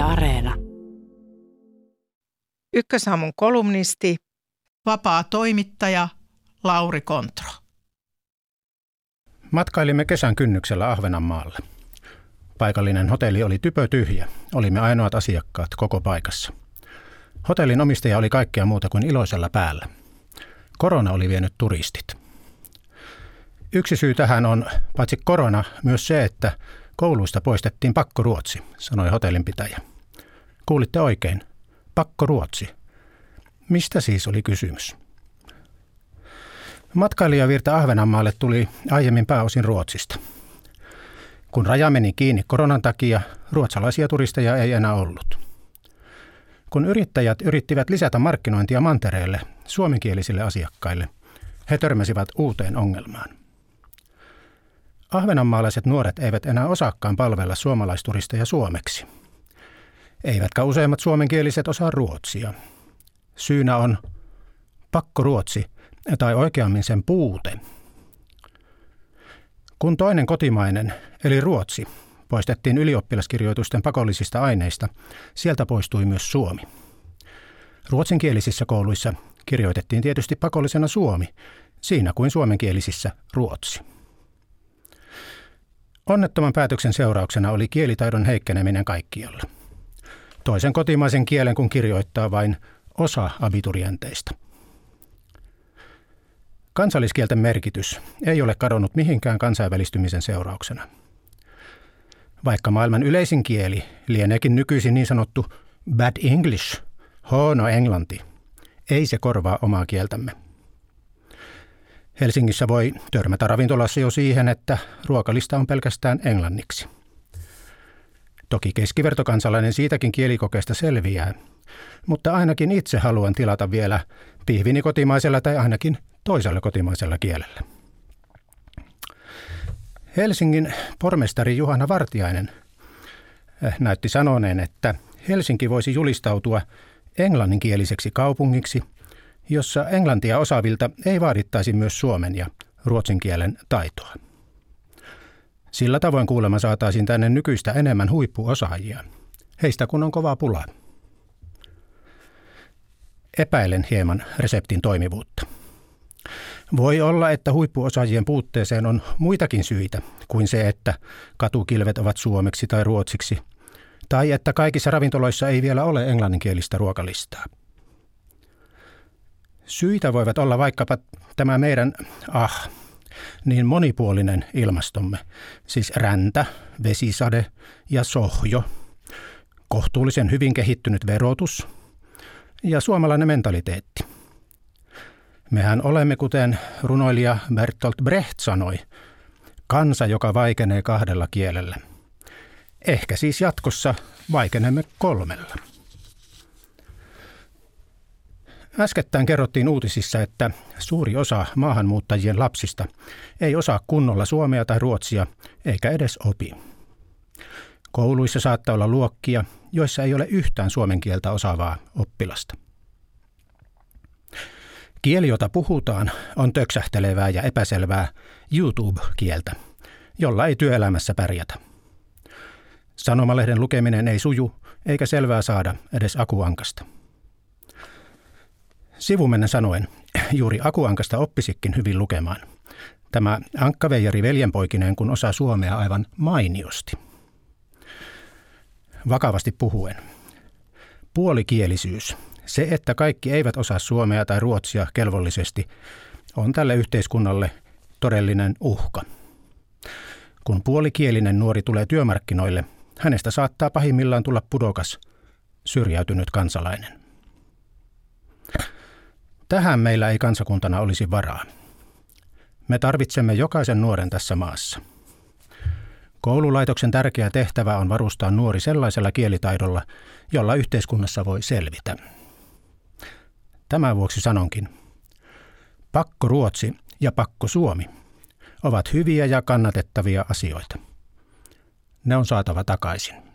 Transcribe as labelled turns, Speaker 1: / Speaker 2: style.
Speaker 1: Yle Areena.
Speaker 2: Ykkösaamun kolumnisti,
Speaker 3: vapaa toimittaja Lauri Kontro.
Speaker 4: Matkailimme kesän kynnyksellä Ahvenanmaalle. Paikallinen hotelli oli typö tyhjä. Olimme ainoat asiakkaat koko paikassa. Hotellin omistaja oli kaikkea muuta kuin iloisella päällä. Korona oli vienyt turistit. Yksi syy tähän on paitsi korona myös se, että kouluista poistettiin pakkoruotsi, sanoi hotellinpitäjä. Kuulitte oikein, pakkoruotsi. Mistä siis oli kysymys? Matkailijavirta Ahvenanmaalle tuli aiemmin pääosin Ruotsista. Kun raja meni kiinni koronan takia, ruotsalaisia turisteja ei enää ollut. Kun yrittäjät yrittivät lisätä markkinointia mantereelle suomenkielisille asiakkaille, he törmäsivät uuteen ongelmaan. Ahvenanmaalaiset nuoret eivät enää osaakaan palvella suomalaisturisteja suomeksi. Eivätkä useimmat suomenkieliset osaa ruotsia. Syynä on pakkoruotsi, tai oikeammin sen puute. Kun toinen kotimainen, eli ruotsi, poistettiin ylioppilaskirjoitusten pakollisista aineista, sieltä poistui myös suomi. Ruotsinkielisissä kouluissa kirjoitettiin tietysti pakollisena suomi, siinä kuin suomenkielisissä ruotsi. Onnettoman päätöksen seurauksena oli kielitaidon heikkeneminen kaikkialla. Toisen kotimaisen kielen kun kirjoittaa vain osa abiturienteista. Kansalliskielten merkitys ei ole kadonnut mihinkään kansainvälistymisen seurauksena. Vaikka maailman yleisin kieli lieneekin nykyisin niin sanottu bad English, huono englanti, ei se korvaa omaa kieltämme. Helsingissä voi törmätä ravintolassa jo siihen, että ruokalista on pelkästään englanniksi. Toki keskivertokansalainen siitäkin kielikokeesta selviää, mutta ainakin itse haluan tilata vielä pihvini kotimaisella tai ainakin toisella kotimaisella kielellä. Helsingin pormestari Juhana Vartiainen eh, näytti sanoneen, että Helsinki voisi julistautua englanninkieliseksi kaupungiksi – jossa englantia osaavilta ei vaadittaisi myös suomen ja ruotsin kielen taitoa. Sillä tavoin kuulemma saataisiin tänne nykyistä enemmän huippuosaajia, heistä kun on kova pula. Epäilen hieman reseptin toimivuutta. Voi olla, että huippuosaajien puutteeseen on muitakin syitä kuin se, että katukilvet ovat suomeksi tai ruotsiksi, tai että kaikissa ravintoloissa ei vielä ole englanninkielistä ruokalistaa. Syitä voivat olla vaikkapa tämä meidän, ah, niin monipuolinen ilmastomme, siis räntä, vesisade ja sohjo, kohtuullisen hyvin kehittynyt verotus ja suomalainen mentaliteetti. Mehän olemme, kuten runoilija Bertolt Brecht sanoi, kansa, joka vaikenee kahdella kielellä. Ehkä siis jatkossa vaikenemme kolmella. Äskettäin kerrottiin uutisissa, että suuri osa maahanmuuttajien lapsista ei osaa kunnolla suomea tai ruotsia, eikä edes opi. Kouluissa saattaa olla luokkia, joissa ei ole yhtään suomen kieltä osaavaa oppilasta. Kieli, jota puhutaan, on töksähtelevää ja epäselvää YouTube-kieltä, jolla ei työelämässä pärjätä. Sanomalehden lukeminen ei suju, eikä selvää saada edes akuankasta. Sivumennen sanoen, juuri Akuankasta oppisikin hyvin lukemaan. Tämä ankkaveijari veljenpoikineen kun osaa suomea aivan mainiosti. Vakavasti puhuen. Puolikielisyys, se että kaikki eivät osaa suomea tai ruotsia kelvollisesti, on tälle yhteiskunnalle todellinen uhka. Kun puolikielinen nuori tulee työmarkkinoille, hänestä saattaa pahimmillaan tulla pudokas, syrjäytynyt kansalainen. Tähän meillä ei kansakuntana olisi varaa. Me tarvitsemme jokaisen nuoren tässä maassa. Koululaitoksen tärkeä tehtävä on varustaa nuori sellaisella kielitaidolla, jolla yhteiskunnassa voi selvitä. Tämän vuoksi sanonkin, pakko Ruotsi ja pakko Suomi ovat hyviä ja kannatettavia asioita. Ne on saatava takaisin.